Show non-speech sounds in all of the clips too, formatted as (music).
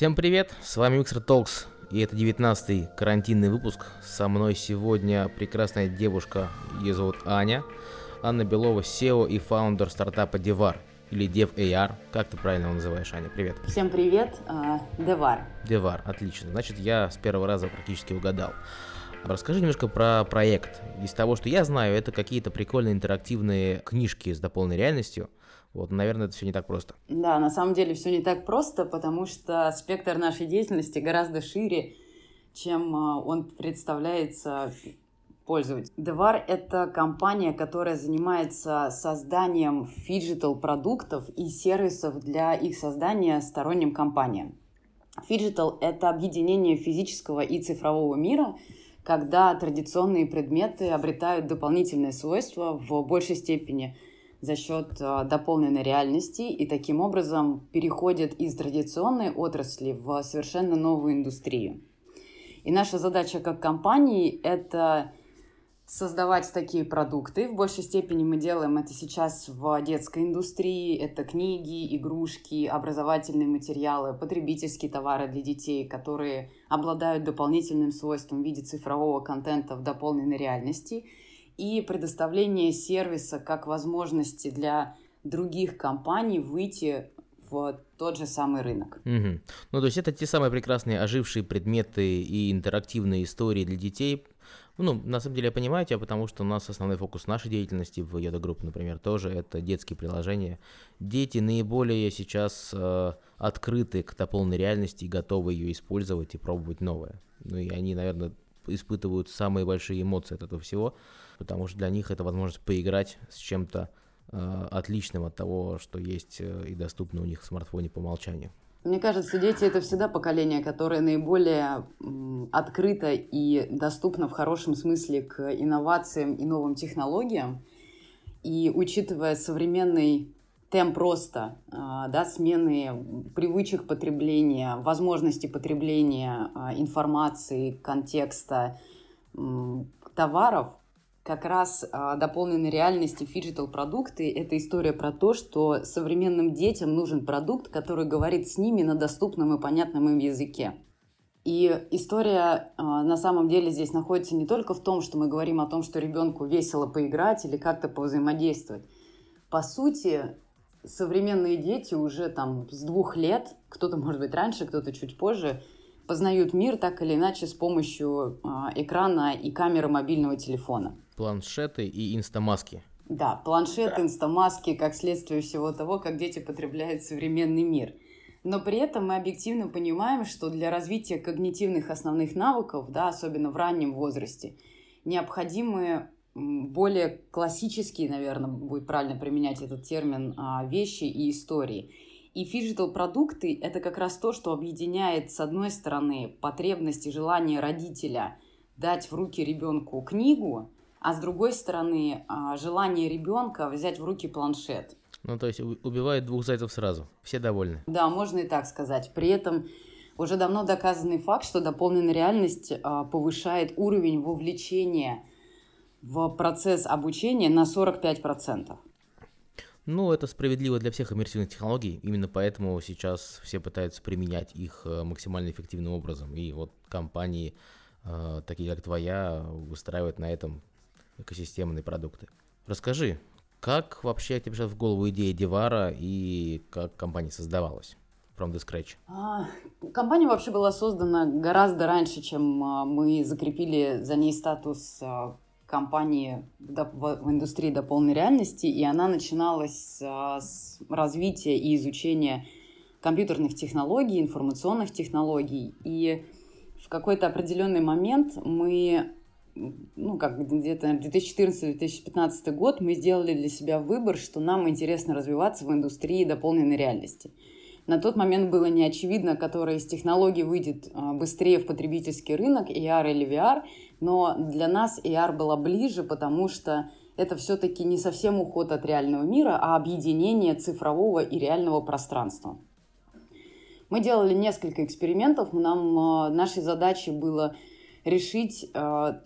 Всем привет, с вами Mixer Talks, и это 19-й карантинный выпуск. Со мной сегодня прекрасная девушка, ее зовут Аня. Анна Белова, SEO и фаундер стартапа Devar, или DevAR. Как ты правильно его называешь, Аня? Привет. Всем привет, Devar. Devar, отлично. Значит, я с первого раза практически угадал. Расскажи немножко про проект. Из того, что я знаю, это какие-то прикольные интерактивные книжки с дополненной реальностью. Вот, наверное, это все не так просто. Да, на самом деле все не так просто, потому что спектр нашей деятельности гораздо шире, чем а, он представляется пользователю. Devar — это компания, которая занимается созданием phygital продуктов и сервисов для их создания сторонним компаниям. Phygital — это объединение физического и цифрового мира, когда традиционные предметы обретают дополнительные свойства в большей степени – за счет э, дополненной реальности и таким образом переходят из традиционной отрасли в совершенно новую индустрию. И наша задача как компании – это создавать такие продукты. В большей степени мы делаем это сейчас в детской индустрии. Это книги, игрушки, образовательные материалы, потребительские товары для детей, которые обладают дополнительным свойством в виде цифрового контента в дополненной реальности – и предоставление сервиса как возможности для других компаний выйти в тот же самый рынок. Угу. Ну, то есть это те самые прекрасные ожившие предметы и интерактивные истории для детей. Ну, на самом деле я понимаю тебя, потому что у нас основной фокус нашей деятельности в Yoda Group, например, тоже это детские приложения. Дети наиболее сейчас э, открыты к дополненной реальности и готовы ее использовать и пробовать новое. Ну и они, наверное, испытывают самые большие эмоции от этого всего потому что для них это возможность поиграть с чем-то э, отличным от того, что есть э, и доступно у них в смартфоне по умолчанию. Мне кажется, дети это всегда поколение, которое наиболее открыто и доступно в хорошем смысле к инновациям и новым технологиям. И учитывая современный темп роста, э, да, смены привычек потребления, возможности потребления э, информации, контекста, товаров, как раз а, дополненной реальности phygital продукты – это история про то, что современным детям нужен продукт, который говорит с ними на доступном и понятном им языке. И история а, на самом деле здесь находится не только в том, что мы говорим о том, что ребенку весело поиграть или как-то повзаимодействовать. По сути, современные дети уже там с двух лет, кто-то, может быть, раньше, кто-то чуть позже, познают мир так или иначе с помощью а, экрана и камеры мобильного телефона планшеты и инстамаски. Да, планшеты, инстамаски, как следствие всего того, как дети потребляют современный мир. Но при этом мы объективно понимаем, что для развития когнитивных основных навыков, да, особенно в раннем возрасте, необходимы более классические, наверное, будет правильно применять этот термин, а, вещи и истории. И phygital продукты – это как раз то, что объединяет, с одной стороны, потребности, желание родителя дать в руки ребенку книгу, а с другой стороны, а, желание ребенка взять в руки планшет. Ну, то есть убивает двух зайцев сразу. Все довольны. Да, можно и так сказать. При этом уже давно доказанный факт, что дополненная реальность а, повышает уровень вовлечения в процесс обучения на 45%. Ну, это справедливо для всех иммерсивных технологий. Именно поэтому сейчас все пытаются применять их э, максимально эффективным образом. И вот компании, э, такие как твоя, выстраивают на этом экосистемные продукты. Расскажи, как вообще тебе пришла в голову идея Девара и как компания создавалась? From the scratch. А, компания вообще была создана гораздо раньше, чем а, мы закрепили за ней статус а, компании в индустрии дополненной реальности, и она начиналась с развития и изучения компьютерных технологий, информационных технологий. И в какой-то определенный момент мы ну, как где-то 2014-2015 год мы сделали для себя выбор, что нам интересно развиваться в индустрии дополненной реальности. На тот момент было не очевидно, которая из технологий выйдет а, быстрее в потребительский рынок, AR или VR, но для нас AR была ближе, потому что это все-таки не совсем уход от реального мира, а объединение цифрового и реального пространства. Мы делали несколько экспериментов. Нам, а, нашей задачей было решить а,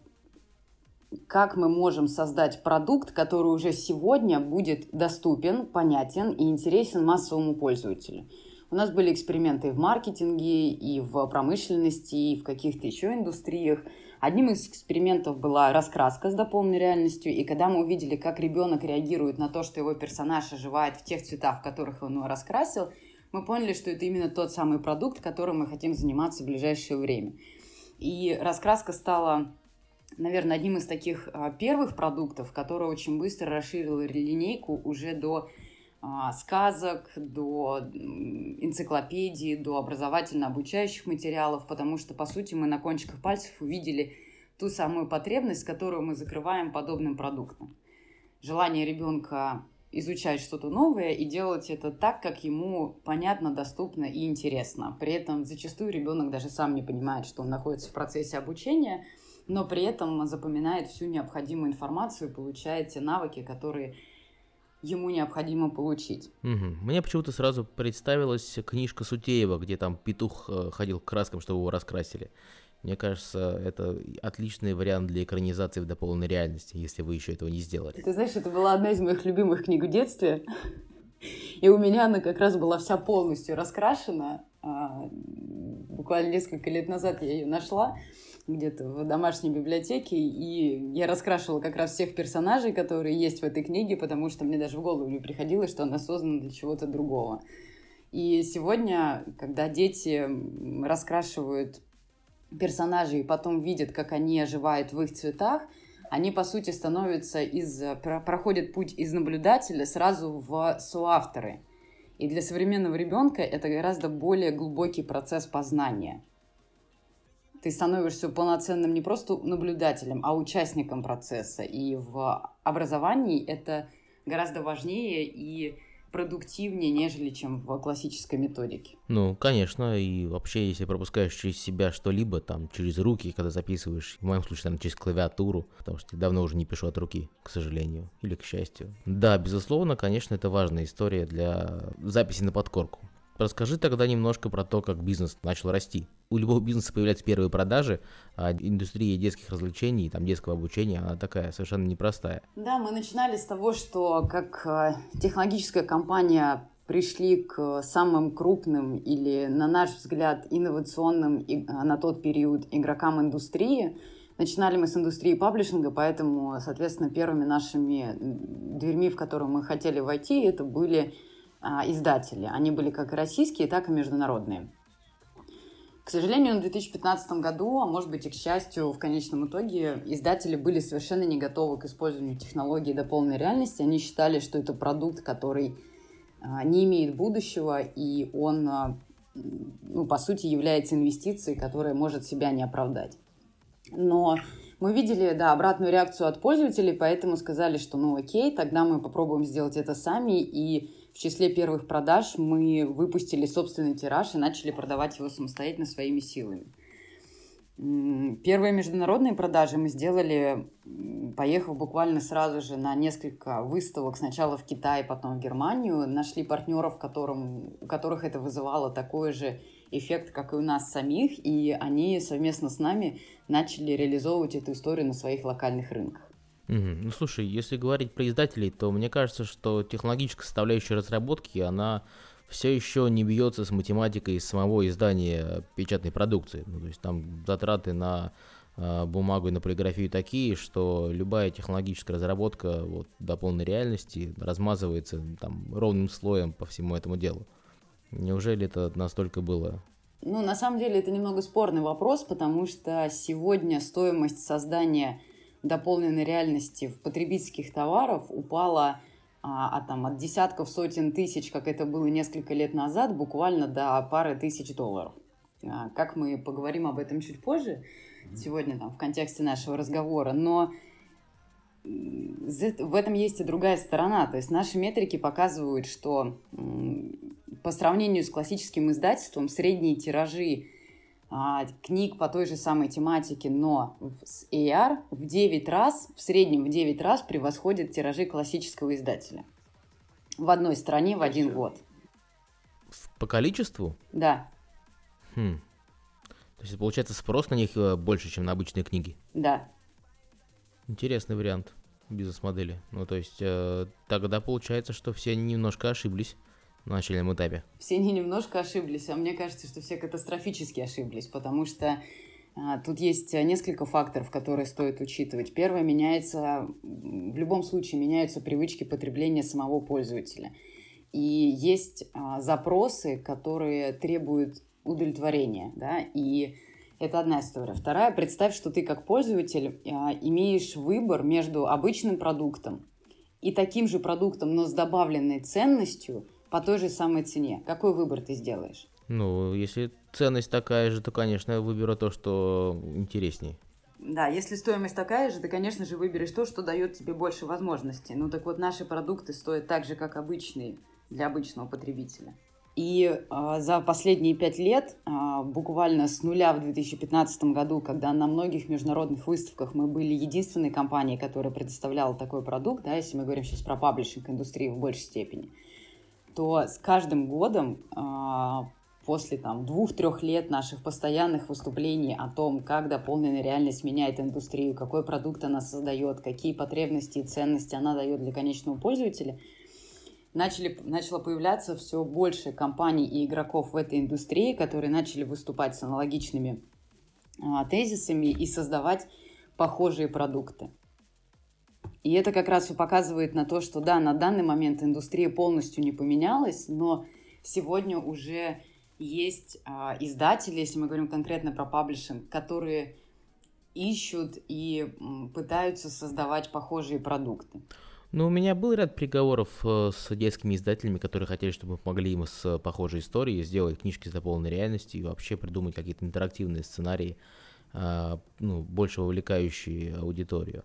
как мы можем создать продукт, который уже сегодня будет доступен, понятен и интересен массовому пользователю. У нас были эксперименты в маркетинге, и в промышленности, и в каких-то еще индустриях. Одним из экспериментов была раскраска с дополненной реальностью, и когда мы увидели, как ребенок реагирует на то, что его персонаж оживает в тех цветах, в которых он его раскрасил, мы поняли, что это именно тот самый продукт, которым мы хотим заниматься в ближайшее время. И раскраска стала наверное, одним из таких а, первых продуктов, который очень быстро расширил линейку уже до а, сказок, до энциклопедии, до образовательно-обучающих материалов, потому что, по сути, мы на кончиках пальцев увидели ту самую потребность, которую мы закрываем подобным продуктом. Желание ребенка изучать что-то новое и делать это так, как ему понятно, доступно и интересно. При этом зачастую ребенок даже сам не понимает, что он находится в процессе обучения – но при этом запоминает всю необходимую информацию, получает те навыки, которые ему необходимо получить. Угу. Мне почему-то сразу представилась книжка Сутеева, где там петух э, ходил к краскам, чтобы его раскрасили. Мне кажется, это отличный вариант для экранизации в дополненной реальности, если вы еще этого не сделали. Ты знаешь, это была одна из моих любимых книг в детстве. И у меня она как раз была вся полностью раскрашена. А, буквально несколько лет назад я ее нашла где-то в домашней библиотеке, и я раскрашивала как раз всех персонажей, которые есть в этой книге, потому что мне даже в голову не приходило, что она создана для чего-то другого. И сегодня, когда дети раскрашивают персонажей и потом видят, как они оживают в их цветах, они, по сути, становятся из... проходят путь из наблюдателя сразу в соавторы. И для современного ребенка это гораздо более глубокий процесс познания – ты становишься полноценным не просто наблюдателем, а участником процесса. И в образовании это гораздо важнее и продуктивнее, нежели чем в классической методике. Ну, конечно, и вообще, если пропускаешь через себя что-либо, там, через руки, когда записываешь, в моем случае, наверное, через клавиатуру, потому что давно уже не пишу от руки, к сожалению, или к счастью. Да, безусловно, конечно, это важная история для записи на подкорку. Расскажи тогда немножко про то, как бизнес начал расти. У любого бизнеса появляются первые продажи, а индустрия детских развлечений, там, детского обучения, она такая совершенно непростая. Да, мы начинали с того, что как э, технологическая компания пришли к самым крупным или, на наш взгляд, инновационным на тот период игрокам индустрии. Начинали мы с индустрии паблишинга, поэтому, соответственно, первыми нашими дверьми, в которые мы хотели войти, это были издатели. Они были как российские, так и международные. К сожалению, в 2015 году, а может быть и к счастью, в конечном итоге издатели были совершенно не готовы к использованию технологии до полной реальности. Они считали, что это продукт, который а, не имеет будущего, и он, а, ну, по сути, является инвестицией, которая может себя не оправдать. Но мы видели, да, обратную реакцию от пользователей, поэтому сказали, что ну окей, тогда мы попробуем сделать это сами, и в числе первых продаж мы выпустили собственный тираж и начали продавать его самостоятельно своими силами. Первые международные продажи мы сделали, поехав буквально сразу же на несколько выставок, сначала в Китай, потом в Германию. Нашли партнеров, которым, у которых это вызывало такой же эффект, как и у нас самих, и они совместно с нами начали реализовывать эту историю на своих локальных рынках. Угу. Ну слушай, если говорить про издателей, то мне кажется, что технологическая составляющая разработки, она все еще не бьется с математикой самого издания печатной продукции. Ну, то есть там затраты на э, бумагу и на полиграфию такие, что любая технологическая разработка вот, до полной реальности размазывается там ровным слоем по всему этому делу. Неужели это настолько было ну, на самом деле это немного спорный вопрос, потому что сегодня стоимость создания дополненной реальности в потребительских товаров упала а, от, там, от десятков сотен тысяч, как это было несколько лет назад, буквально до пары тысяч долларов. А, как мы поговорим об этом чуть позже, сегодня там, в контексте нашего разговора, но в этом есть и другая сторона. То есть наши метрики показывают, что по сравнению с классическим издательством средние тиражи а, книг по той же самой тематике, но с AR в 9 раз, в среднем в 9 раз превосходит тиражи классического издателя. В одной стране в один год. По количеству? Да. Хм. То есть получается спрос на них э, больше, чем на обычные книги? Да. Интересный вариант бизнес-модели. Ну, то есть э, тогда получается, что все немножко ошиблись на начальном этапе? Все не немножко ошиблись, а мне кажется, что все катастрофически ошиблись, потому что а, тут есть несколько факторов, которые стоит учитывать. Первое, меняется, в любом случае меняются привычки потребления самого пользователя. И есть а, запросы, которые требуют удовлетворения, да, и это одна история. Вторая, представь, что ты как пользователь а, имеешь выбор между обычным продуктом и таким же продуктом, но с добавленной ценностью по той же самой цене. Какой выбор ты сделаешь? Ну, если ценность такая же, то, конечно, я выберу то, что интересней. Да, если стоимость такая же, ты, конечно же, выберешь то, что дает тебе больше возможностей. Ну так вот, наши продукты стоят так же, как обычные для обычного потребителя. И э, за последние пять лет, э, буквально с нуля в 2015 году, когда на многих международных выставках мы были единственной компанией, которая предоставляла такой продукт, да, если мы говорим сейчас про паблишинг-индустрию в большей степени, то с каждым годом э, после там двух-трех лет наших постоянных выступлений о том, как дополненная реальность меняет индустрию, какой продукт она создает, какие потребности и ценности она дает для конечного пользователя – начали, начало появляться все больше компаний и игроков в этой индустрии, которые начали выступать с аналогичными а, тезисами и создавать похожие продукты. И это как раз и показывает на то, что да, на данный момент индустрия полностью не поменялась, но сегодня уже есть а, издатели, если мы говорим конкретно про паблишинг, которые ищут и пытаются создавать похожие продукты. Ну, у меня был ряд приговоров э, с детскими издателями, которые хотели, чтобы мы помогли им с похожей историей, сделать книжки с дополненной реальностью и вообще придумать какие-то интерактивные сценарии, а, ну, больше вовлекающие аудиторию.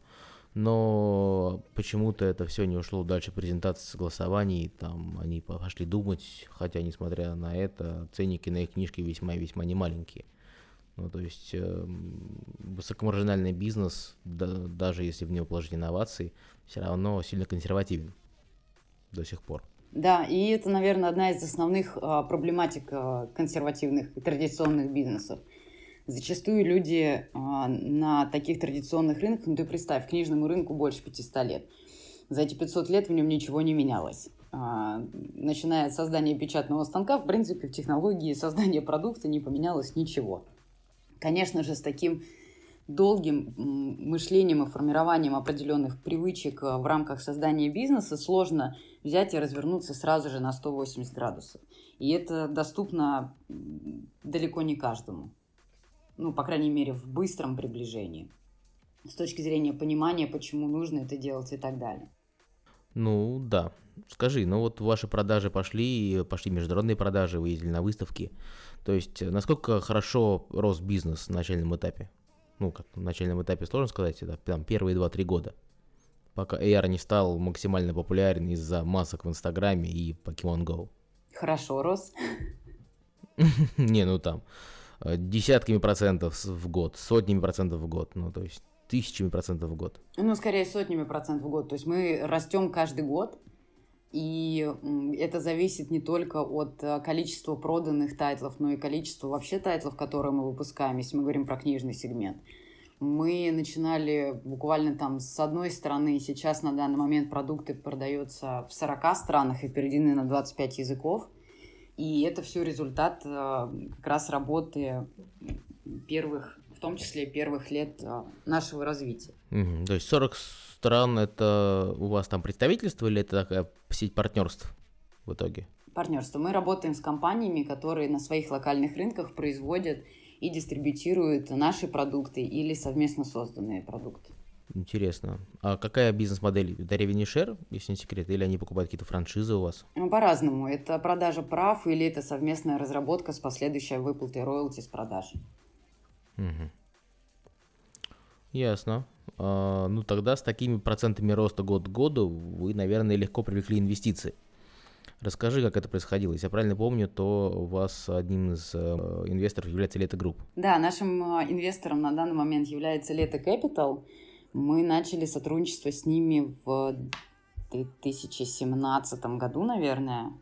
Но почему-то это все не ушло дальше презентации согласований, там они пошли думать, хотя, несмотря на это, ценники на их книжки весьма и весьма немаленькие. Ну, то есть э, высокомаржинальный бизнес, да, даже если в него положить инновации, все равно сильно консервативен до сих пор. Да, и это, наверное, одна из основных а, проблематик а, консервативных и традиционных бизнесов. Зачастую люди а, на таких традиционных рынках, ну ты представь, книжному рынку больше 500 лет. За эти 500 лет в нем ничего не менялось. А, начиная от создания печатного станка, в принципе, в технологии создания продукта не поменялось ничего. Конечно же, с таким долгим мышлением и формированием определенных привычек э, в рамках создания бизнеса сложно взять и развернуться сразу же на 180 градусов. И это доступно далеко не каждому. Ну, по крайней мере, в быстром приближении. С точки зрения понимания, почему нужно это делать и так далее. Ну, да. Скажи, ну вот ваши продажи пошли, пошли международные продажи, вы ездили на выставки. То есть, насколько хорошо рос бизнес на начальном этапе? Ну, как на начальном этапе сложно сказать, это там первые 2-3 года. Пока AR не стал максимально популярен из-за масок в Инстаграме и Pokemon Go. Хороший рост. (laughs) Не, ну там десятками процентов в год, сотнями процентов в год, ну то есть тысячами процентов в год. Ну, скорее сотнями процентов в год. То есть мы растем каждый год, и это зависит не только от э, количества проданных title ов, но и количества вообще тайтлов, которые мы выпускаем, если мы говорим про книжный сегмент. Мы начинали буквально там с одной стороны, сейчас на данный момент продукты продаются в 40 странах и переведены на 25 языков. И это все результат э, как раз работы первых, в том числе первых лет э, нашего развития. Угу. То есть 40 стран это у вас там представительство или это такая сеть партнерств в итоге? Партнерство. Мы работаем с компаниями, которые на своих локальных рынках производят и дистрибьютируют наши продукты или совместно созданные продукты. Интересно. А какая бизнес-модель? Это revenue share, если не секрет, или они покупают какие-то франшизы у вас? Ну, по-разному. Это продажа прав или это совместная разработка с последующей выплатой роялти с продаж. Угу. Ясно. А, ну тогда с такими процентами роста год к году вы, наверное, легко привлекли инвестиции. Расскажи, как это происходило. Если я правильно помню, то у вас одним из э, инвесторов является Leta Group. Да, нашим э, инвестором на данный момент является Leta Capital. Мы начали сотрудничество с ними в 2017 году, наверное.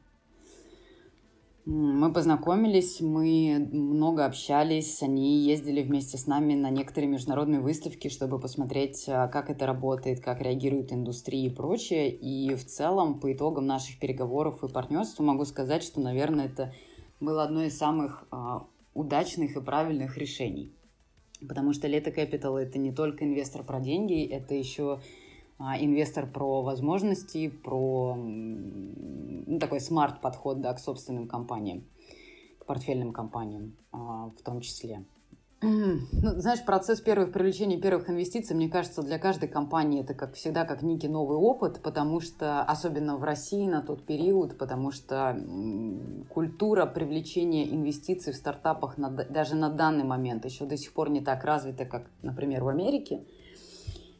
Мы познакомились, мы много общались, они ездили вместе с нами на некоторые международные выставки, чтобы посмотреть, а, как это работает, как реагирует индустрия и прочее. И в целом, по итогам наших переговоров и партнерства, могу сказать, что, наверное, это было одно из самых а, удачных и правильных решений. Потому что Лето Capital — это не только инвестор про деньги, это еще а, инвестор про возможности, про ну, такой смарт-подход да, к собственным компаниям, к портфельным компаниям а, в том числе. Ну, знаешь, процесс первых привлечения первых инвестиций, мне кажется, для каждой компании это, как всегда, как некий новый опыт, потому что, особенно в России на тот период, потому что культура привлечения инвестиций в стартапах на, даже на данный момент еще до сих пор не так развита, как, например, в Америке.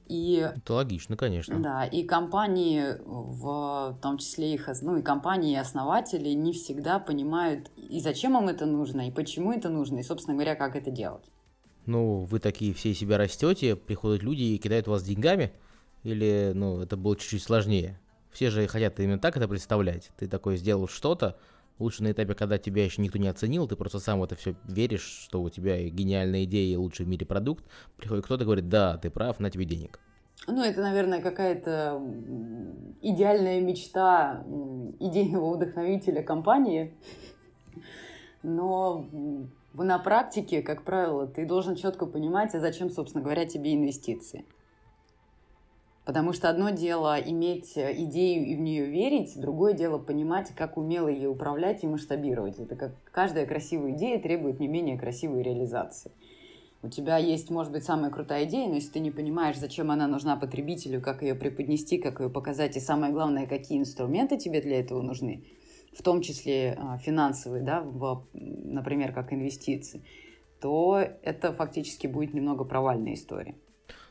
И, Это логично, конечно. Да, и компании, в, том числе их, ну и компании, и основатели не всегда понимают, и зачем им это нужно, и почему это нужно, и, собственно говоря, как это делать. Ну, вы такие все себя растете, приходят люди и кидают вас деньгами, или, ну, это было чуть-чуть сложнее? Все же хотят именно так это представлять. Ты такой сделал что-то, лучше на этапе, когда тебя еще никто не оценил, ты просто сам в это все веришь, что у тебя гениальная идея и лучший в мире продукт, приходит кто-то говорит, да, ты прав, на тебе денег. Ну, это, наверное, какая-то идеальная мечта идейного вдохновителя компании. Но на практике, как правило, ты должен четко понимать, а зачем, собственно говоря, тебе инвестиции. Потому что одно дело иметь идею и в нее верить, другое дело понимать, как умело ее управлять и масштабировать. Это как каждая красивая идея требует не менее красивой реализации. У тебя есть, может быть, самая крутая идея, но если ты не понимаешь, зачем она нужна потребителю, как ее преподнести, как ее показать, и самое главное, какие инструменты тебе для этого нужны, в том числе а, финансовые, да, в, например, как инвестиции, то это фактически будет немного провальная история.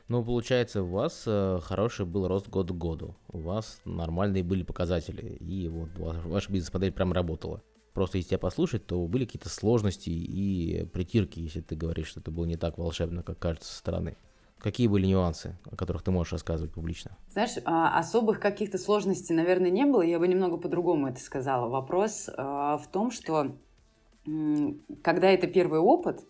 Ну, получается, у вас э, хороший был рост год к году. У вас нормальные были показатели. И вот ваша бизнес-модель прям работала. Просто если тебя послушать, то были какие-то сложности и притирки, если ты говоришь, что это было не так волшебно, как кажется со стороны. Какие были нюансы, о которых ты можешь рассказывать публично? Знаешь, а, особых каких-то сложностей, наверное, не было. Я бы немного по-другому это сказала. Вопрос а, в том, что когда это первый опыт,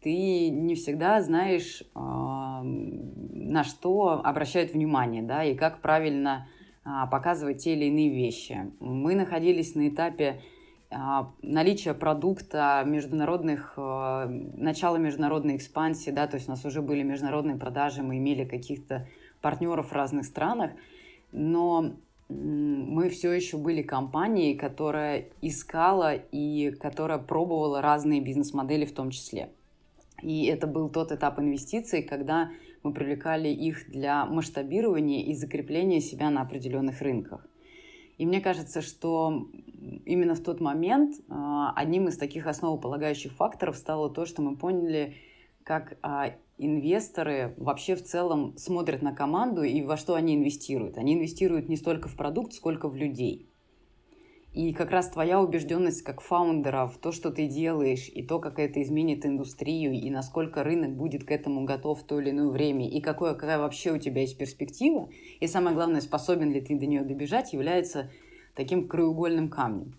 ты не всегда знаешь, а, на что обращают внимание, да, и как правильно а, показывать те или иные вещи. Мы находились на этапе а, наличия продукта, международных, начала международной экспансии, да, то есть у нас уже были международные продажи, мы имели каких-то партнеров в разных странах, но мы все еще были компанией, которая искала и которая пробовала разные бизнес-модели в том числе. И это был тот этап инвестиций, когда мы привлекали их для масштабирования и закрепления себя на определенных рынках. И мне кажется, что именно в тот момент а, одним из таких основополагающих факторов стало то, что мы поняли, как а, инвесторы вообще в целом смотрят на команду и во что они инвестируют. Они инвестируют не столько в продукт, сколько в людей. И как раз твоя убежденность как фаундера в то, что ты делаешь, и то, как это изменит индустрию, и насколько рынок будет к этому готов в то или иное время, и какое, какая вообще у тебя есть перспектива, и самое главное, способен ли ты до нее добежать, является таким краеугольным камнем.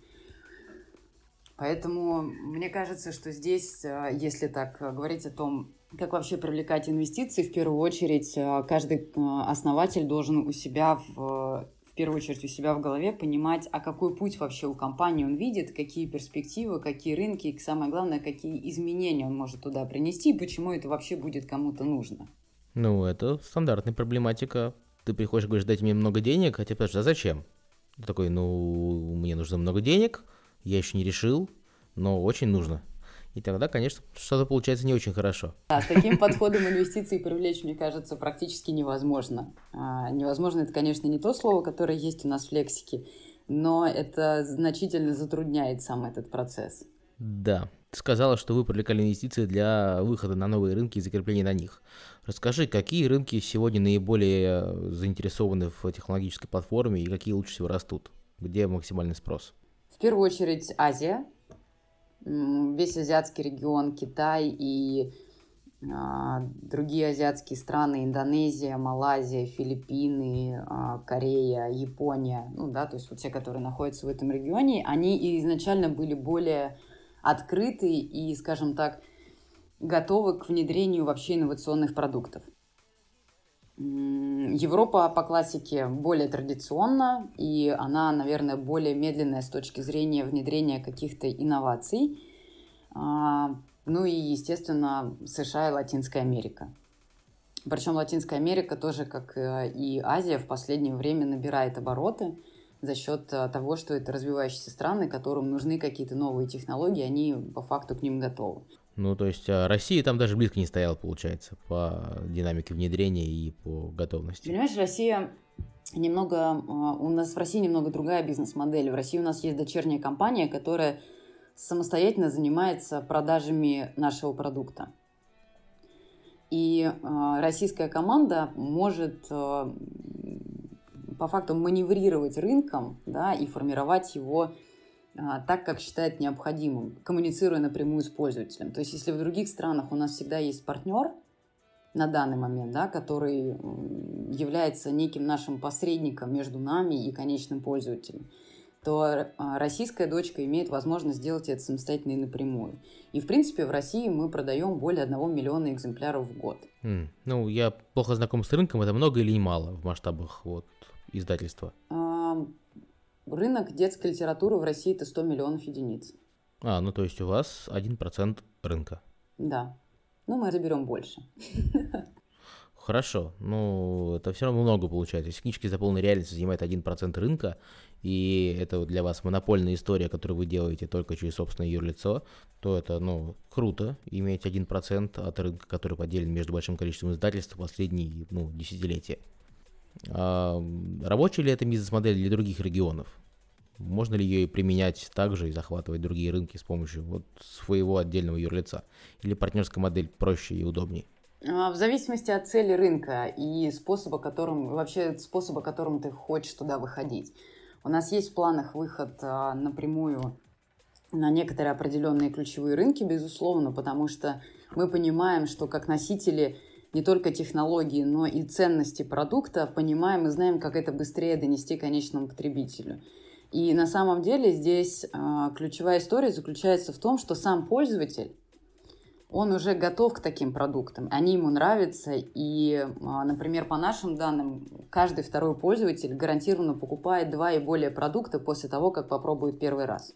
Поэтому мне кажется, что здесь, э, если так говорить о том, как вообще привлекать инвестиции, в первую очередь э, каждый э, основатель должен у себя в первую очередь у себя в голове понимать, а какой путь вообще у компании он видит, какие перспективы, какие рынки, и самое главное, какие изменения он может туда принести, и почему это вообще будет кому-то нужно. Ну, это стандартная проблематика. Ты приходишь и говоришь, дайте мне много денег, а тебе спрашивают, а зачем? Ты такой, ну, мне нужно много денег, я еще не решил, но очень нужно. И тогда, конечно, что-то получается не очень хорошо. Да, с таким подходом инвестиций привлечь, мне кажется, практически невозможно. А, невозможно это, конечно, не то слово, которое есть у нас в лексике, но это значительно затрудняет сам этот процесс. Да. Ты сказала, что вы привлекали инвестиции для выхода на новые рынки и закрепления на них. Расскажи, какие рынки сегодня наиболее заинтересованы в технологической платформе и какие лучше всего растут? Где максимальный спрос? В первую очередь Азия, весь азиатский регион, Китай и а, другие азиатские страны, Индонезия, Малайзия, Филиппины, а, Корея, Япония, ну да, то есть вот те, которые находятся в этом регионе, они изначально были более открыты и, скажем так, готовы к внедрению вообще инновационных продуктов. Европа по классике более традиционна, и она, наверное, более медленная с точки зрения внедрения каких-то инноваций. А, ну и, естественно, США и Латинская Америка. Причем Латинская Америка тоже, как э, и Азия, в последнее время набирает обороты за счет э, того, что это развивающиеся страны, которым нужны какие-то новые технологии, они по факту к ним готовы. Ну, то есть а Россия там даже близко не стояла, получается, по динамике внедрения и по готовности. Понимаешь, Россия немного... А, у нас в России немного другая бизнес-модель. В России у нас есть дочерняя компания, которая самостоятельно занимается продажами нашего продукта. И э, российская команда может по факту маневрировать рынком да, и формировать его так, как считает необходимым, коммуницируя напрямую с пользователем. То есть если в других странах у нас всегда есть партнер на данный момент, да, который является неким нашим посредником между нами и конечным пользователем, то а, российская дочка имеет возможность сделать это самостоятельно и напрямую. И, в принципе, в России мы продаем более 1 миллиона экземпляров в год. Mm. Ну, я плохо знаком с рынком, это много или мало в масштабах вот, издательства? Рынок детской литературы в России – это 100 миллионов единиц. А, ну то есть у вас 1% рынка. Да. Ну, мы заберем больше. Хорошо, ну это все равно много получается. Если книжки за полной реальностью занимают 1% рынка, и это для вас монопольная история, которую вы делаете только через собственное юрлицо, то это, ну, круто иметь 1% от рынка, который поделен между большим количеством издательств последние, ну, десятилетия. А, рабочая ли это бизнес-модель для других регионов? Можно ли ее применять также и захватывать другие рынки с помощью вот своего отдельного юрлица? Или партнерская модель проще и удобнее? А, в зависимости от цели рынка и способа, которым, вообще способа, которым ты хочешь туда выходить. У нас есть в планах выход а, напрямую на некоторые определенные ключевые рынки, безусловно, потому что мы понимаем, что как носители не только технологии, но и ценности продукта понимаем и знаем, как это быстрее донести конечному потребителю. И на самом деле здесь э, ключевая история заключается в том, что сам пользователь он уже готов к таким продуктам, они ему нравятся, и, а, например, по нашим данным, каждый второй пользователь гарантированно покупает два и более продукта после того, как попробует первый раз.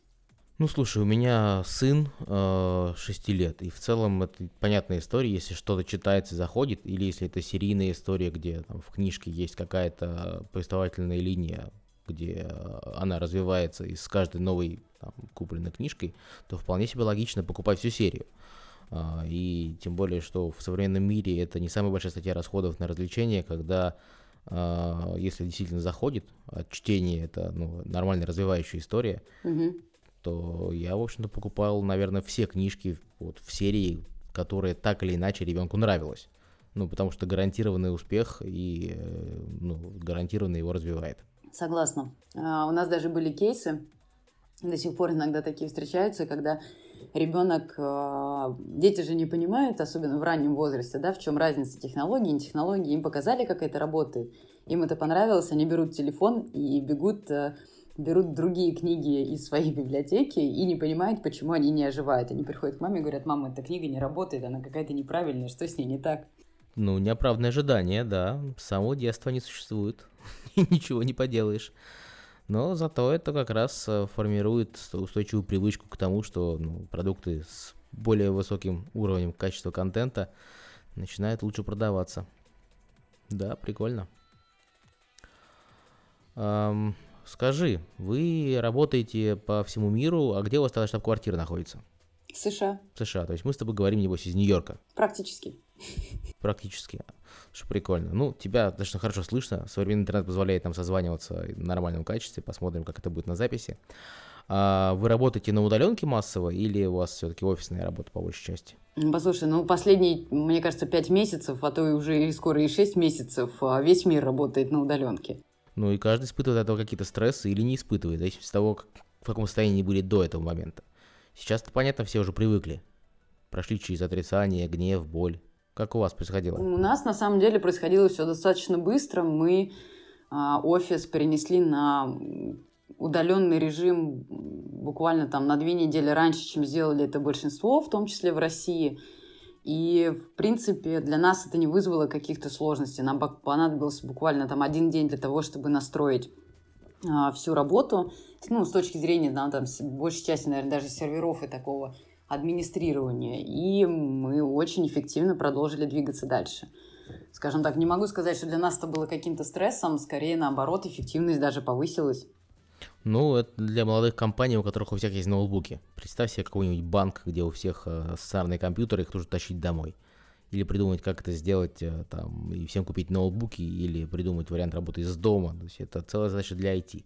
Ну, слушай, у меня сын э, 6 лет, и в целом это понятная история, если что-то читается и заходит, или если это серийная история, где там, в книжке есть какая-то повествовательная линия, где она развивается из каждой новой там, купленной книжкой, то вполне себе логично покупать всю серию. А, и тем более, что в современном мире это не самая большая статья расходов на развлечения, когда а, если действительно заходит, а чтение это ну, нормальная развивающая история, угу. То я, в общем-то, покупал, наверное, все книжки вот, в серии, которые так или иначе ребенку нравилось. Ну, потому что гарантированный успех и э, ну, гарантированно его развивает. Согласна. А, у нас даже были кейсы, до сих пор иногда такие встречаются, когда ребенок, э, дети же не понимают, особенно в раннем возрасте, да, в чем разница технологии, не технологии. Им показали, как это работает, им это понравилось, они берут телефон и бегут, э, берут другие книги из своей библиотеки и не понимают, почему они не оживают. Они приходят к маме и говорят, мама, эта книга не работает, она какая-то неправильная, что с ней не так? Ну, неоправданное ожидание, да. С самого детства не существует. (laughs) Ничего не поделаешь. Но зато это как раз э, формирует устойчивую привычку к тому, что ну, продукты с более высоким уровнем качества контента начинают лучше продаваться. Да, прикольно. Эм, скажи, вы работаете по всему миру, а где у вас тогда штаб-квартира находится? США. США, то есть мы с тобой говорим, небось, из Нью-Йорка. Практически. Практически. Что прикольно. Ну, тебя достаточно хорошо слышно. Современный интернет позволяет нам созваниваться в нормальном качестве. Посмотрим, как это будет на записи. А вы работаете на удаленке массово или у вас все-таки офисная работа по большей части? Послушай, ну последние, мне кажется, пять месяцев, а то и уже скоро и шесть месяцев а весь мир работает на удаленке. Ну и каждый испытывает от этого какие-то стрессы или не испытывает, зависит от того, в каком состоянии были до этого момента. Сейчас-то понятно, все уже привыкли. Прошли через отрицание, гнев, боль Как у вас происходило? У нас на самом деле происходило все достаточно быстро. Мы а, офис перенесли на удаленный режим буквально там на две недели раньше, чем сделали это большинство, в том числе в России. И, в принципе, для нас это не вызвало каких-то сложностей. Нам понадобился буквально там один день для того, чтобы настроить а, всю работу. Ну, с точки зрения, да, там, большей части, наверное, даже серверов и такого администрирования. И мы очень эффективно продолжили двигаться дальше. Скажем так, не могу сказать, что для нас это было каким-то стрессом, скорее наоборот, эффективность даже повысилась. Ну, это для молодых компаний, у которых у всех есть ноутбуки. Представь себе какой-нибудь банк, где у всех э, социальные компьютеры, их нужно тащить домой. Или придумать, как это сделать, э, там, и всем купить ноутбуки, или придумать вариант работы из дома. То есть это целая задача для IT.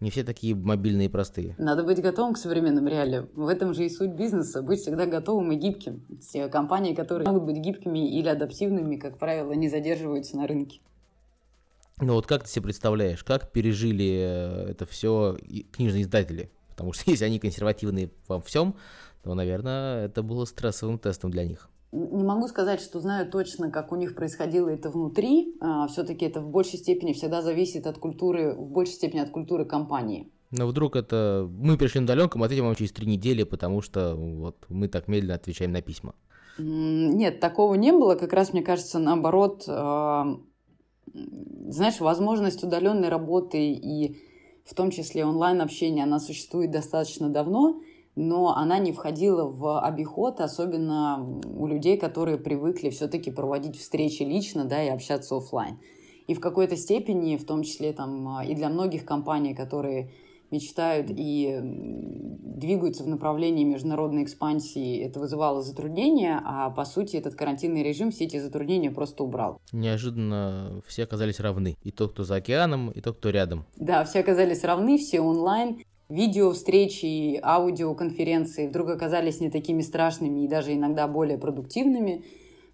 Не все такие мобильные и простые. Надо быть готовым к современным реалиям. В этом же и суть бизнеса. Быть всегда готовым и гибким. Все компании, которые могут быть гибкими или адаптивными, как правило, не задерживаются на рынке. Ну вот как ты себе представляешь, как пережили э, это все книжные издатели? Потому что (laughs) если они консервативные во всем, то, наверное, это было стрессовым тестом для них. Не могу сказать, что знаю точно, как у них происходило это внутри. А, Все-таки это в большей степени всегда зависит от культуры, в большей степени от культуры компании. Но вдруг это мы пришли на удаленку, мы ответим вам через три недели, потому что вот мы так медленно отвечаем на письма. Нет, такого не было. Как раз, мне кажется, наоборот, а, знаешь, возможность удаленной работы и в том числе онлайн-общения, она существует достаточно давно, но она не входила в обиход, особенно у людей, которые привыкли все-таки проводить встречи лично, да, и общаться офлайн. И в какой-то степени, в том числе там и для многих компаний, которые мечтают и двигаются в направлении международной экспансии, это вызывало затруднения, а по сути этот карантинный режим все эти затруднения просто убрал. Неожиданно все оказались равны. И тот, кто за океаном, и тот, кто рядом. Да, все оказались равны, все онлайн. Видео встречи, аудиоконференции вдруг оказались не такими страшными и даже иногда более продуктивными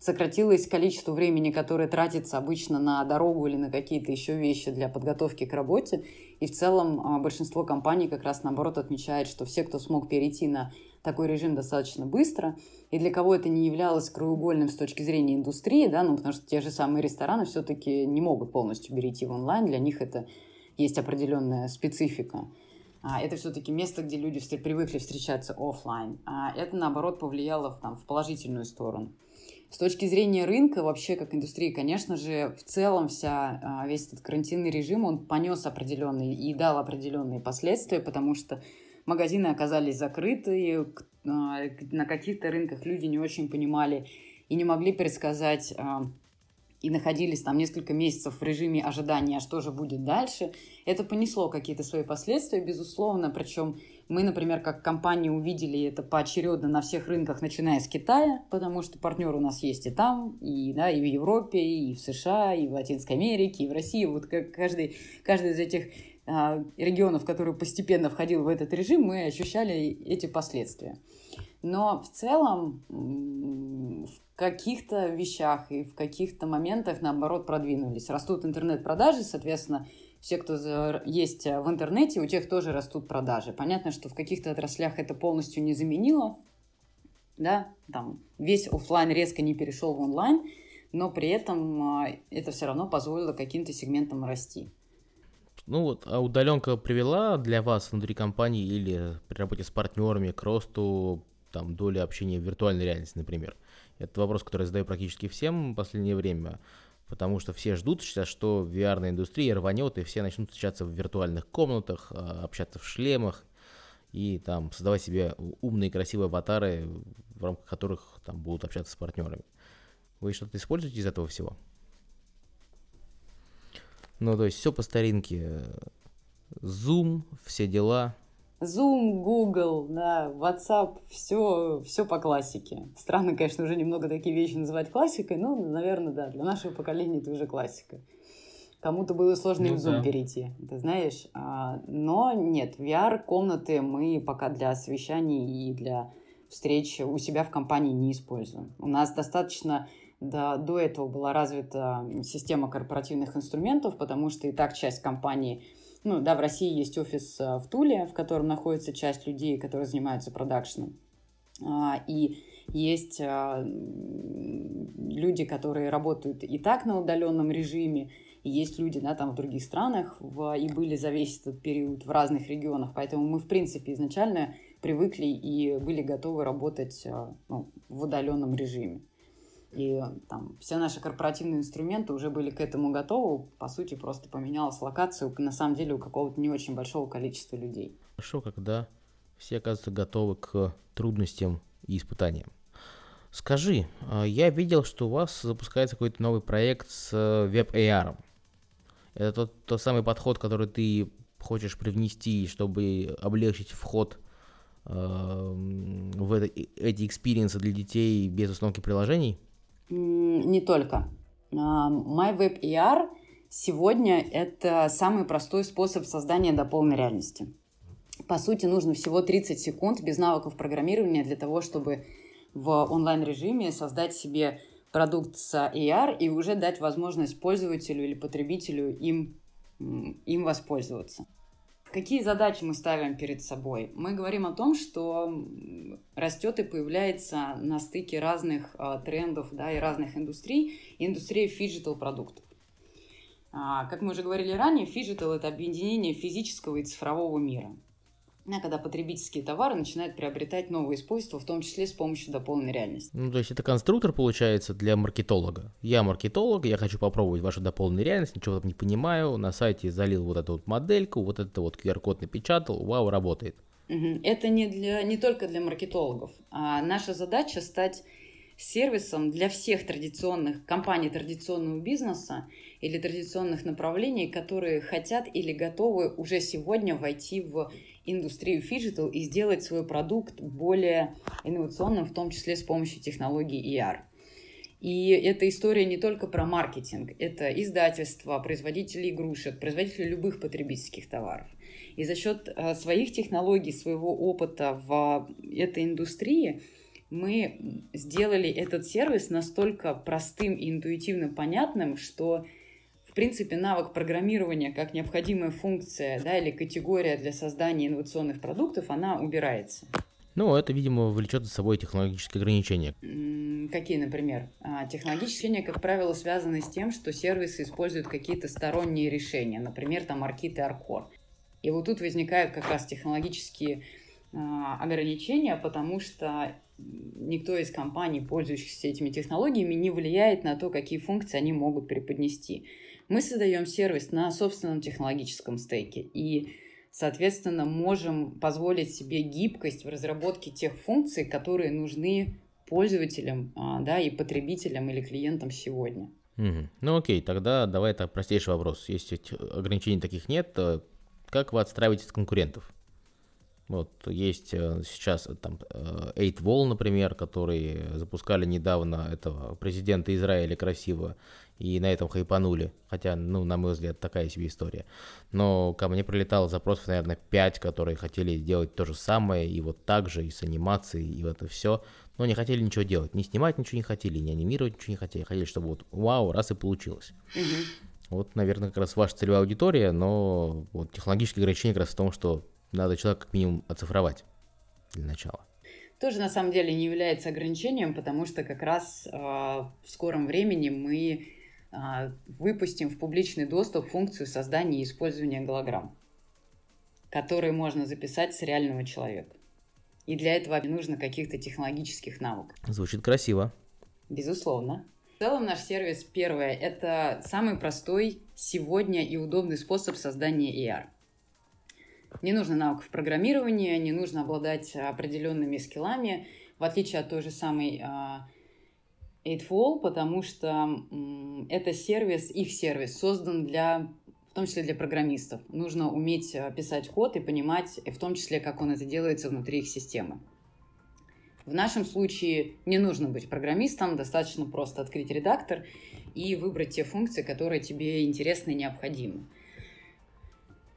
сократилось количество времени, которое тратится обычно на дорогу или на какие-то еще вещи для подготовки к работе. И в целом а, большинство компаний как раз наоборот отмечает, что все, кто смог перейти на такой режим достаточно быстро, и для кого это не являлось краеугольным с точки зрения индустрии, да, ну, потому что те же самые рестораны все-таки не могут полностью перейти в онлайн, для них это есть определенная специфика. А, это все-таки место, где люди привыкли встречаться офлайн. А это, наоборот, повлияло там, в положительную сторону. С точки зрения рынка, вообще как индустрии, конечно же, в целом вся, а, весь этот карантинный режим, он понес определенные и дал определенные последствия, потому что магазины оказались закрыты, а, на каких-то рынках люди не очень понимали и не могли предсказать а, и находились там несколько месяцев в режиме ожидания, что же будет дальше, это понесло какие-то свои последствия, безусловно. Причем мы, например, как компания увидели это поочередно на всех рынках, начиная с Китая, потому что партнеры у нас есть и там, и, да, и в Европе, и в США, и в Латинской Америке, и в России. Вот как каждый, каждый из этих а, регионов, который постепенно входил в этот режим, мы ощущали эти последствия. Но в целом в каких-то вещах и в каких-то моментах, наоборот, продвинулись. Растут интернет-продажи, соответственно, все, кто есть в интернете, у тех тоже растут продажи. Понятно, что в каких-то отраслях это полностью не заменило, да, там весь офлайн резко не перешел в онлайн, но при этом а, это все равно позволило каким-то сегментам расти. Ну вот, а удаленка привела для вас внутри компании или при работе с партнерами к росту там, доли общения в виртуальной реальности, например? Это вопрос, который я задаю практически всем в последнее время, потому что все ждут сейчас, что VR-индустрия рванет, и все начнут встречаться в виртуальных комнатах, а, общаться в шлемах, и там создавать себе умные красивые аватары, в рамках которых там будут общаться с партнерами. Вы что-то используете из этого всего? Ну, то есть все по старинке. Zoom, все дела. Zoom, Google, да, WhatsApp, все, все по классике. Странно, конечно, уже немного такие вещи называть классикой, но, наверное, да, для нашего поколения это уже классика. Кому-то было сложно ну, в Zoom да. перейти, ты знаешь. А, но нет, VR-комнаты мы пока для совещаний и для встреч у себя в компании не используем. У нас достаточно до, до этого была развита система корпоративных инструментов, потому что и так часть компании – ну, да, в России есть офис э, в Туле, в котором находится часть людей, которые занимаются продакшеном. А, и есть а, люди, которые работают и так на удаленном режиме, есть люди, да, там в других странах, в, и были за весь этот период в разных регионах, поэтому мы, в принципе, изначально привыкли и были готовы работать а, ну, в удаленном режиме. И там все наши корпоративные инструменты уже были к этому готовы. По сути, просто поменялась локация, на самом деле, у какого-то не очень большого количества людей. Хорошо, когда все оказываются готовы к трудностям и испытаниям. Скажи, а, я видел, что у вас запускается какой-то новый проект с э, AR. Это тот, тот самый подход, который ты хочешь привнести, чтобы облегчить вход э, в это, эти experience ы для детей без установки приложений? Не только. А, MyWebAR сегодня это самый простой способ создания дополненной реальности. По сути, нужно всего 30 секунд без навыков программирования для того, чтобы в онлайн-режиме создать себе продукт с AR и уже дать возможность пользователю или потребителю им, им воспользоваться. Какие задачи мы ставим перед собой? Мы говорим о том, что растет и появляется на стыке разных а, трендов да, и разных индустрий индустрия phygital продуктов. А, как мы уже говорили ранее, phygital – это объединение физического и цифрового мира когда потребительские товары начинают приобретать новые свойства, в том числе с помощью дополненной реальности. Ну, то есть это конструктор получается для маркетолога. Я маркетолог, я хочу попробовать вашу дополненную реальность, ничего там не понимаю, на сайте залил вот эту вот модельку, вот это вот QR-код напечатал, вау, работает. Это не, для, не только для маркетологов. А наша задача стать сервисом для всех традиционных компаний традиционного бизнеса или традиционных направлений, которые хотят или готовы уже сегодня войти в индустрию phygital и сделать свой продукт более инновационным, в том числе с помощью технологий AR. И эта история не только про маркетинг, это издательства, производители игрушек, производители любых потребительских товаров. И за счет э, своих технологий, своего опыта в этой индустрии мы сделали этот сервис настолько простым и интуитивно понятным, что в принципе, навык программирования как необходимая функция да, или категория для создания инновационных продуктов, она убирается. Ну, это, видимо, влечет за собой технологические ограничения. Какие, например? А, технологические ограничения, как правило, связаны с тем, что сервисы используют какие-то сторонние решения, например, там Аркит и Аркор. И вот тут возникают как раз технологические а, ограничения, потому что никто из компаний, пользующихся этими технологиями, не влияет на то, какие функции они могут преподнести. Мы создаем сервис на собственном технологическом стейке и, соответственно, можем позволить себе гибкость в разработке тех функций, которые нужны пользователям а, да, и потребителям или клиентам сегодня. Угу. Ну окей, тогда давай так простейший вопрос. Если ограничений таких нет, то как вы отстраиваетесь от конкурентов? Вот есть э, сейчас э, там 8Wall, э, например, которые запускали недавно этого президента Израиля красиво и на этом хайпанули. Хотя, ну, на мой взгляд, такая себе история. Но ко мне прилетало запросов, наверное, 5, которые хотели сделать то же самое, и вот так же, и с анимацией, и вот это все. Но не хотели ничего делать. Не снимать ничего не хотели, не анимировать ничего не хотели. Хотели, чтобы вот вау, раз и получилось. Вот, наверное, как раз ваша целевая аудитория, но вот технологические ограничения как раз в том, что надо человека как минимум оцифровать для начала тоже на самом деле не является ограничением, потому что как раз э, в скором времени мы а, выпустим в публичный доступ функцию создания и использования голограмм, которые можно записать с реального человека. И для этого не нужно каких-то технологических навыков. Звучит красиво. Безусловно. В целом наш сервис, первое, это самый простой сегодня и удобный способ создания AR. Не нужно навыков программирования, не нужно обладать определенными скиллами, в отличие от той же самой а, Eightfall, потому что это сервис, их сервис, создан для, в том числе для программистов. Нужно уметь э, писать код и понимать, в том числе, как он это делается внутри их системы. В нашем случае не нужно быть программистом, достаточно просто открыть редактор и выбрать те функции, которые тебе интересны и необходимы.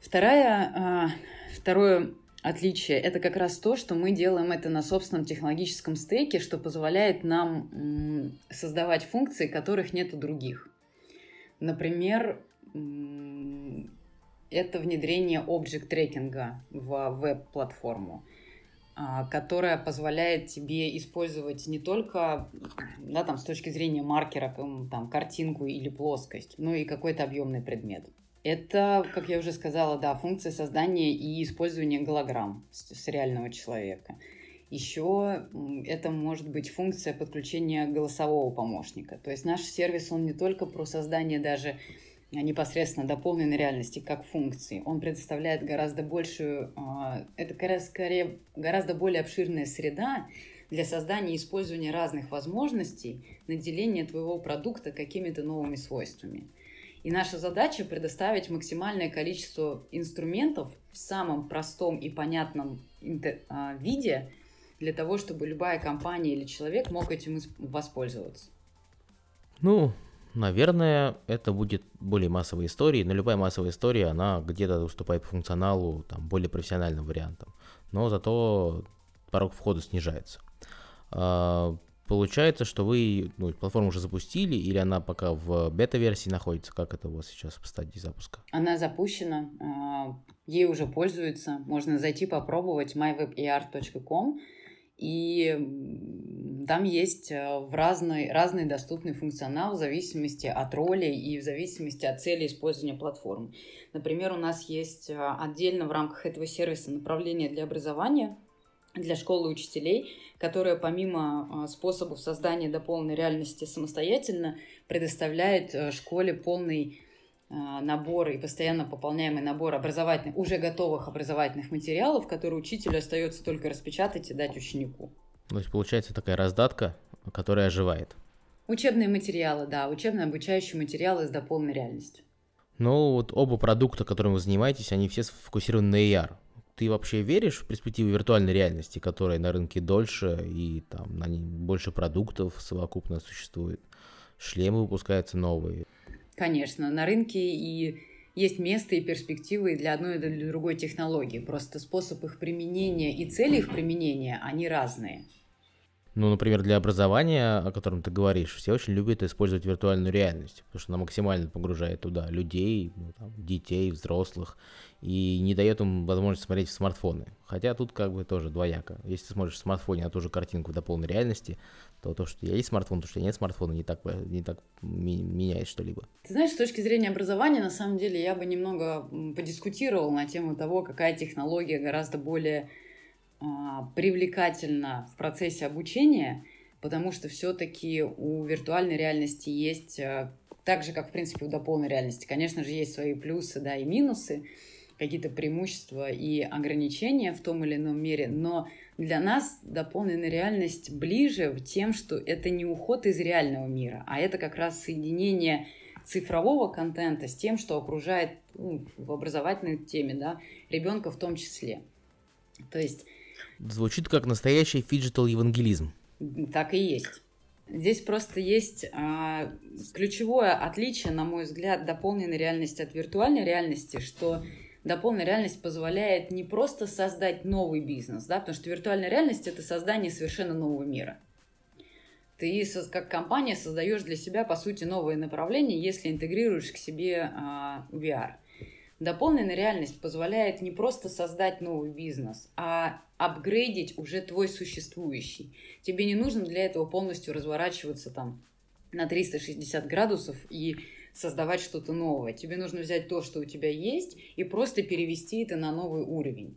Вторая, а, второе отличие – это как раз то, что мы делаем это на собственном технологическом стейке, что позволяет нам создавать функции, которых нет у других. Например, это внедрение объект трекинга в веб-платформу. а, которая позволяет тебе использовать не только да, там, с точки зрения маркера там, картинку или плоскость, но и какой-то объемный предмет. Это, как я уже сказала, да, функция создания и использования голограмм с, с реального человека. Еще это может быть функция подключения голосового помощника. То есть наш сервис, он не только про создание даже непосредственно дополненной реальности как функции. Он предоставляет гораздо большую, а, это гораздо, скорее, гораздо более обширная среда для создания и использования разных возможностей наделения твоего продукта какими-то новыми свойствами. И наша задача предоставить максимальное количество инструментов в самом простом и понятном а, виде для того, чтобы любая компания или человек мог этим воспользоваться. Ну, Наверное, это будет более массовой историей, но любая массовая история, она где-то уступает по функционалу там, более профессиональным вариантам. Но зато порог входа снижается. Получается, что вы ну, платформу уже запустили, или она пока в бета-версии находится? Как это у вас сейчас в стадии запуска? Она запущена, а, ей уже пользуются. Можно зайти попробовать mywebart.com и там есть э, в разный, разный доступный функционал в зависимости от роли и в зависимости от цели использования платформы. Например, у нас есть э, отдельно в рамках этого сервиса направление для образования, для школы учителей, которая помимо э, способов создания до полной реальности самостоятельно предоставляет школе полный а, набор и постоянно пополняемый набор образовательных, уже готовых образовательных материалов, которые учителю остается только распечатать и дать ученику. То есть получается такая раздатка, которая оживает. Учебные материалы, да, учебно-обучающие материалы с дополненной реальностью. Ну вот оба продукта, которыми вы занимаетесь, они все сфокусированы на AR. Ты вообще веришь в перспективу виртуальной реальности, которая на рынке дольше и там на ней больше продуктов совокупно существует? Шлемы выпускаются новые. Конечно, на рынке и есть место и перспективы для одной и для другой технологии. Просто способ их применения и цели их применения, они разные. Ну, например, для образования, о котором ты говоришь, все очень любят использовать виртуальную реальность, потому что она максимально погружает туда людей, ну, там, детей, взрослых, и не дает им возможность смотреть в смартфоны. Хотя тут как бы тоже двояко. Если ты смотришь в смартфоне на ту же картинку до полной реальности, то то, что есть смартфон, то, что нет смартфона, не так, не так меняет что-либо. Ты знаешь, с точки зрения образования, на самом деле, я бы немного подискутировал на тему того, какая технология гораздо более а, привлекательна в процессе обучения, потому что все-таки у виртуальной реальности есть, а, так же, как, в принципе, у дополненной реальности, конечно же, есть свои плюсы, да, и минусы, какие-то преимущества и ограничения в том или ином мере, но для нас дополненная реальность ближе тем, что это не уход из реального мира, а это как раз соединение цифрового контента с тем, что окружает ну, в образовательной теме, да, ребенка в том числе. То есть... Звучит как настоящий phygital евангелизм. Так и есть. Здесь просто есть а, ключевое отличие, на мой взгляд, дополненной реальности от виртуальной реальности, что дополненная реальность позволяет не просто создать новый бизнес, да, потому что виртуальная реальность – это создание совершенно нового мира. Ты как компания создаешь для себя, по сути, новое направление, если интегрируешь к себе а, VR. Дополненная реальность позволяет не просто создать новый бизнес, а апгрейдить уже твой существующий. Тебе не нужно для этого полностью разворачиваться там на 360 градусов и создавать что-то новое. Тебе нужно взять то, что у тебя есть, и просто перевести это на новый уровень.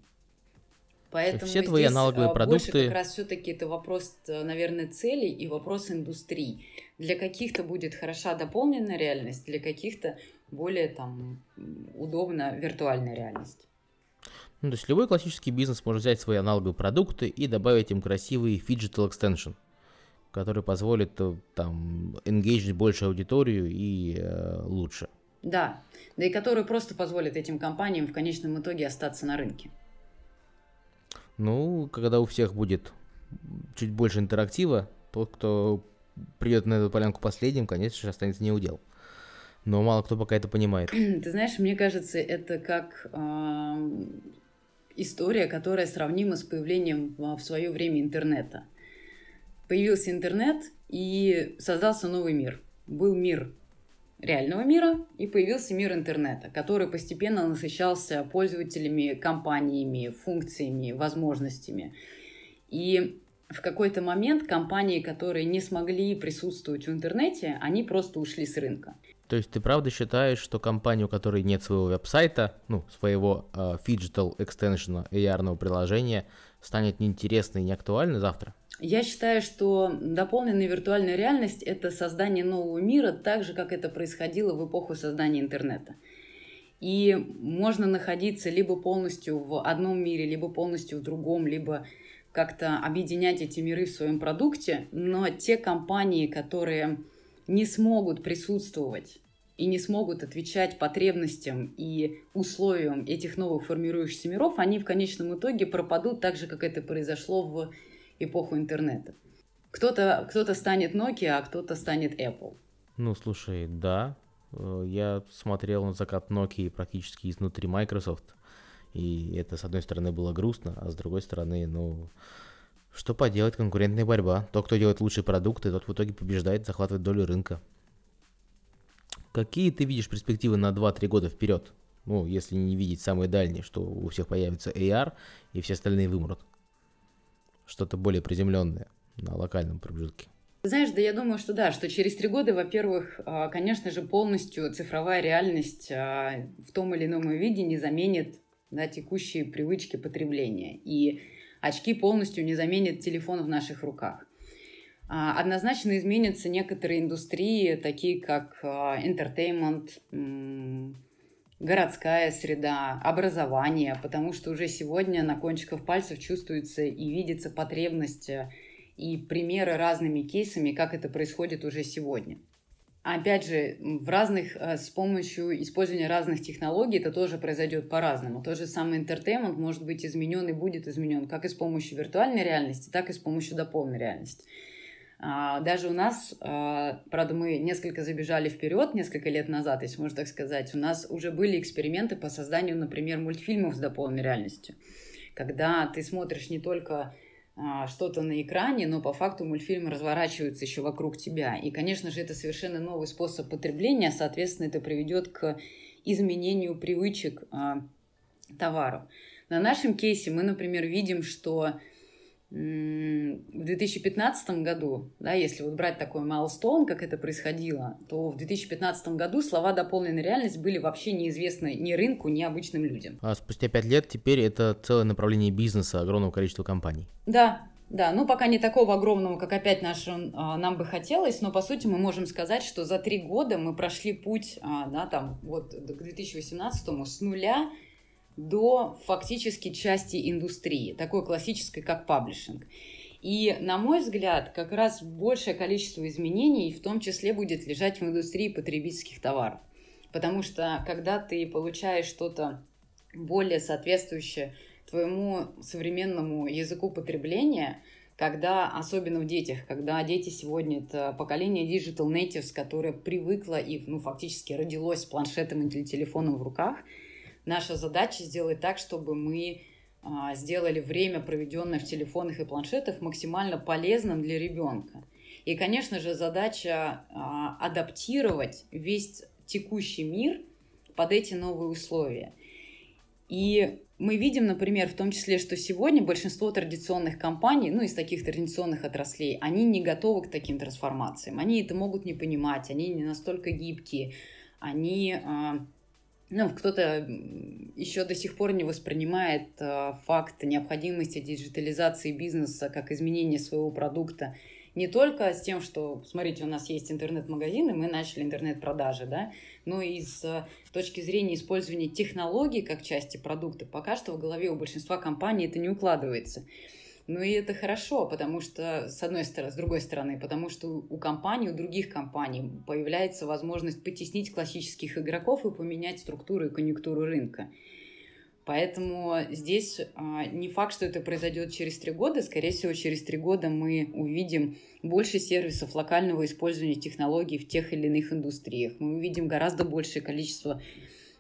Поэтому все твои аналоговые продукты... Больше как раз все-таки это вопрос, э, наверное, целей и вопрос индустрии. Для каких-то будет хороша дополненная реальность, для каких-то более там удобна виртуальная реальность. Ну, то есть любой классический бизнес может взять свои аналоговые продукты и добавить им красивый fidgetal extension который позволит э, там engage большую аудиторию и э, лучше. Да, да и который просто позволит этим компаниям в конечном итоге остаться на рынке. Ну, когда у всех будет чуть больше интерактива, тот, кто придет на эту полянку последним, конечно же, останется не удел. Но мало кто пока это понимает. (clears throat) Ты знаешь, мне кажется, это как э, история, которая сравнима с появлением в свое время интернета появился интернет и создался новый мир. Был мир реального мира и появился мир интернета, который постепенно насыщался пользователями, компаниями, функциями, возможностями. И в какой-то момент компании, которые не смогли присутствовать в интернете, они просто ушли с рынка. То есть ты правда считаешь, что компания, у которой нет своего веб-сайта, ну, своего uh, Digital Extension AR приложения, станет неинтересной и неактуальной завтра? Я считаю, что дополненная виртуальная реальность – это создание нового мира, так же, как это происходило в эпоху создания интернета. И можно находиться либо полностью в одном мире, либо полностью в другом, либо как-то объединять эти миры в своем продукте, но те компании, которые не смогут присутствовать и не смогут отвечать потребностям и условиям этих новых формирующихся миров, они в конечном итоге пропадут так же, как это произошло в эпоху интернета. Кто-то кто станет Nokia, а кто-то станет Apple. Ну, слушай, да. Э, я смотрел на закат Nokia практически изнутри Microsoft. И это, с одной стороны, было грустно, а с другой стороны, ну, что поделать, конкурентная борьба. Тот, кто делает лучшие продукты, тот в итоге побеждает, захватывает долю рынка. Какие ты видишь перспективы на 2-3 года вперед? Ну, если не видеть самые дальние, что у всех появится AR, и все остальные вымрут. Что-то более приземленное на локальном промежутке. Знаешь, да я думаю, что да, что через три года, во-первых, а, конечно же, полностью цифровая реальность а, в том или ином виде не заменит да, текущие привычки потребления. И очки полностью не заменят телефон в наших руках. А, однозначно изменятся некоторые индустрии, такие как а, entertainment, городская среда, образование, потому что уже сегодня на кончиках пальцев чувствуется и видится потребность э, и примеры разными кейсами, как это происходит уже сегодня. Опять же, в разных, э, с помощью использования разных технологий это тоже произойдет по-разному. Тот же самый entertainment может быть изменен и будет изменен как и с помощью виртуальной реальности, так и с помощью дополненной реальности. А, даже у нас, а, правда, мы несколько забежали вперед, несколько лет назад, если можно так сказать, у нас уже были эксперименты по созданию, например, мультфильмов с дополненной реальностью. Когда ты смотришь не только что-то на экране, но по факту мультфильмы разворачиваются еще вокруг тебя. И, конечно же, это совершенно новый способ потребления, соответственно, это приведет к изменению привычек а, товаров. На нашем кейсе мы, например, видим, что в 2015 году, да, если вот брать такой майлстоун, как это происходило, то в 2015 году слова «дополненная реальность» были вообще неизвестны ни рынку, ни обычным людям. А спустя пять лет теперь это целое направление бизнеса огромного количества компаний. Да, да, ну пока не такого огромного, как опять наш, а, нам бы хотелось, но по сути мы можем сказать, что за три года мы прошли путь, а, да, там, вот к 2018 с нуля до фактически части индустрии, такой классической, как паблишинг. И, на мой взгляд, как раз большее количество изменений в том числе будет лежать в индустрии потребительских товаров. Потому что, когда ты получаешь что-то более соответствующее твоему современному языку потребления, когда, особенно в детях, когда дети сегодня это поколение digital natives, которое привыкло и ну, фактически родилось с планшетом или телефоном в руках – Наша задача сделать так, чтобы мы а, сделали время, проведенное в телефонах и планшетах, максимально полезным для ребенка. И, конечно же, задача а, адаптировать весь текущий мир под эти новые условия. И мы видим, например, в том числе, что сегодня большинство традиционных компаний, ну, из таких традиционных отраслей, они не готовы к таким трансформациям. Они это могут не понимать, они не настолько гибкие, они а, ну, кто-то еще до сих пор не воспринимает э, факт необходимости диджитализации бизнеса как изменение своего продукта. Не только с тем, что, смотрите, у нас есть интернет-магазины, мы начали интернет-продажи, да, но и с э, точки зрения использования технологий как части продукта, пока что в голове у большинства компаний это не укладывается. Ну и это хорошо, потому что, с одной стороны, с другой стороны, потому что у компаний, у других компаний появляется возможность потеснить классических игроков и поменять структуру и конъюнктуру рынка. Поэтому здесь а, не факт, что это произойдет через три года. Скорее всего, через три года мы увидим больше сервисов локального использования технологий в тех или иных индустриях. Мы увидим гораздо большее количество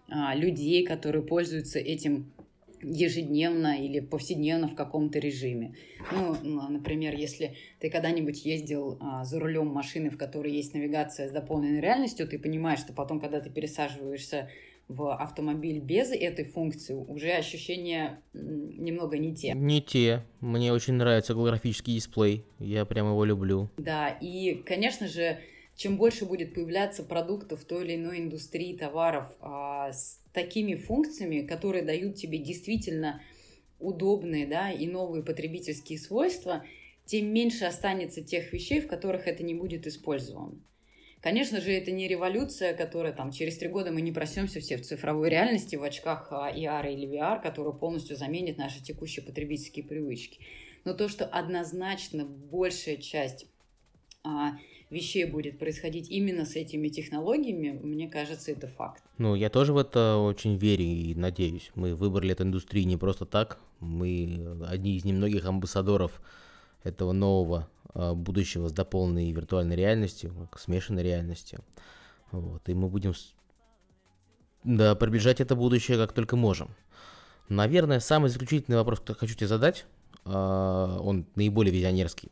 а, людей, которые пользуются этим ежедневно или повседневно в каком-то режиме. Ну, например, если ты когда-нибудь ездил а, за рулем машины, в которой есть навигация с дополненной реальностью, ты понимаешь, что потом, когда ты пересаживаешься в автомобиль без этой функции, уже ощущения немного не те. Не те. Мне очень нравится голографический дисплей. Я прям его люблю. Да, и, конечно же, чем больше будет появляться продуктов той или иной индустрии, товаров а, с такими функциями, которые дают тебе действительно удобные да, и новые потребительские свойства, тем меньше останется тех вещей, в которых это не будет использовано. Конечно же, это не революция, которая там через три года мы не проснемся все в цифровой реальности, в очках AR а, или VR, которая полностью заменит наши текущие потребительские привычки. Но то, что однозначно большая часть а, вещей будет происходить именно с этими технологиями, мне кажется, это факт. Ну, я тоже в это очень верю и надеюсь. Мы выбрали эту индустрию не просто так. Мы одни из немногих амбассадоров этого нового а, будущего с дополненной виртуальной реальностью, смешанной реальностью. Вот, и мы будем да, приближать это будущее как только можем. Наверное, самый заключительный вопрос, который хочу тебе задать, а, он наиболее визионерский.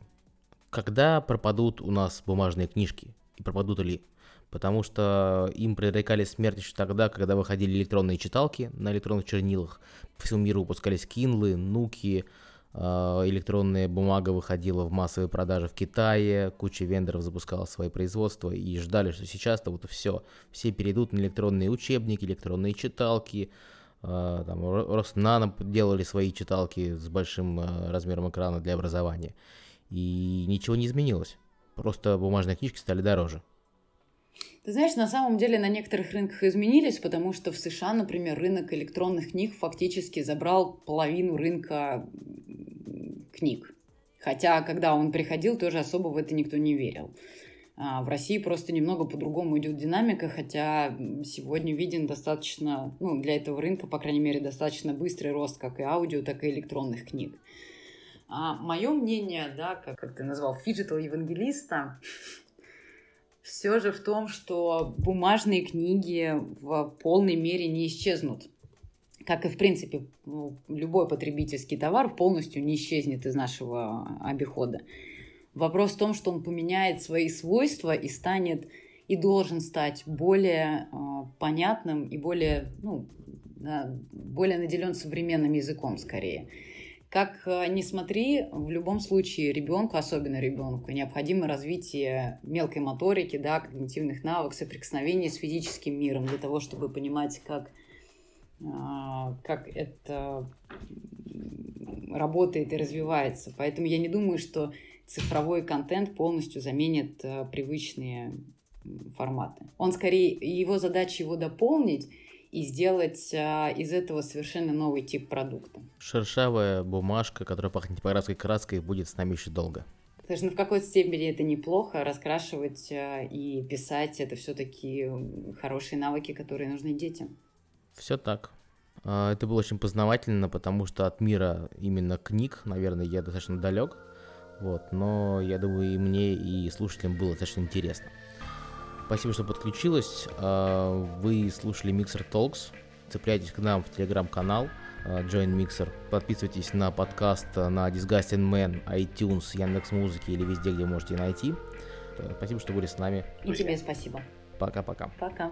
Когда пропадут у нас бумажные книжки? И пропадут ли? Потому что им предрекали смерть еще тогда, когда выходили электронные читалки на электронных чернилах. По всему миру выпускались кинлы, нуки, а, электронная бумага выходила в массовые продажи в Китае, куча вендоров запускала свои производства и ждали, что сейчас-то вот все, все перейдут на электронные учебники, электронные читалки, а, там Роснано делали свои читалки с большим а, размером экрана для образования. И ничего не изменилось, просто бумажные книжки стали дороже. Ты знаешь, на самом деле на некоторых рынках изменились, потому что в США, например, рынок электронных книг фактически забрал половину рынка книг. Хотя, когда он приходил, тоже особо в это никто не верил. А в России просто немного по-другому идет динамика, хотя сегодня виден достаточно, ну, для этого рынка, по крайней мере, достаточно быстрый рост как и аудио, так и электронных книг. А мое мнение, да, как, как ты назвал, phygital-евангелиста, все же в том, что бумажные книги в полной мере не исчезнут как и, в принципе, ну, любой потребительский товар полностью не исчезнет из нашего обихода. Вопрос в том, что он поменяет свои свойства и станет и должен стать более э, понятным и более, ну, да, более наделен современным языком скорее. Как э, ни смотри, в любом случае ребенку, особенно ребенку, необходимо развитие мелкой моторики, да, когнитивных навыков, соприкосновения с физическим миром для того, чтобы понимать, как а, как это работает и развивается. Поэтому я не думаю, что цифровой контент полностью заменит э, привычные форматы. Он скорее, его задача его дополнить и сделать а, из этого совершенно новый тип продукта. Шершавая бумажка, которая пахнет типографской краской, будет с нами еще долго. Что ну, в какой-то степени это неплохо, раскрашивать а, и писать это все-таки хорошие навыки, которые нужны детям. Все так. А, это было очень познавательно, потому что от мира именно книг, наверное, я достаточно далек. Вот, но я думаю, и мне, и слушателям было достаточно интересно. Спасибо, что подключилась. А, вы слушали Mixer Talks. Цепляйтесь к нам в телеграм-канал а, Join Mixer. Подписывайтесь на подкаст на Disgusting Man, iTunes, Яндекс Музыки или везде, где можете найти. Спасибо, что были с нами. И тебе спасибо. Пока-пока. Пока. -пока. Пока.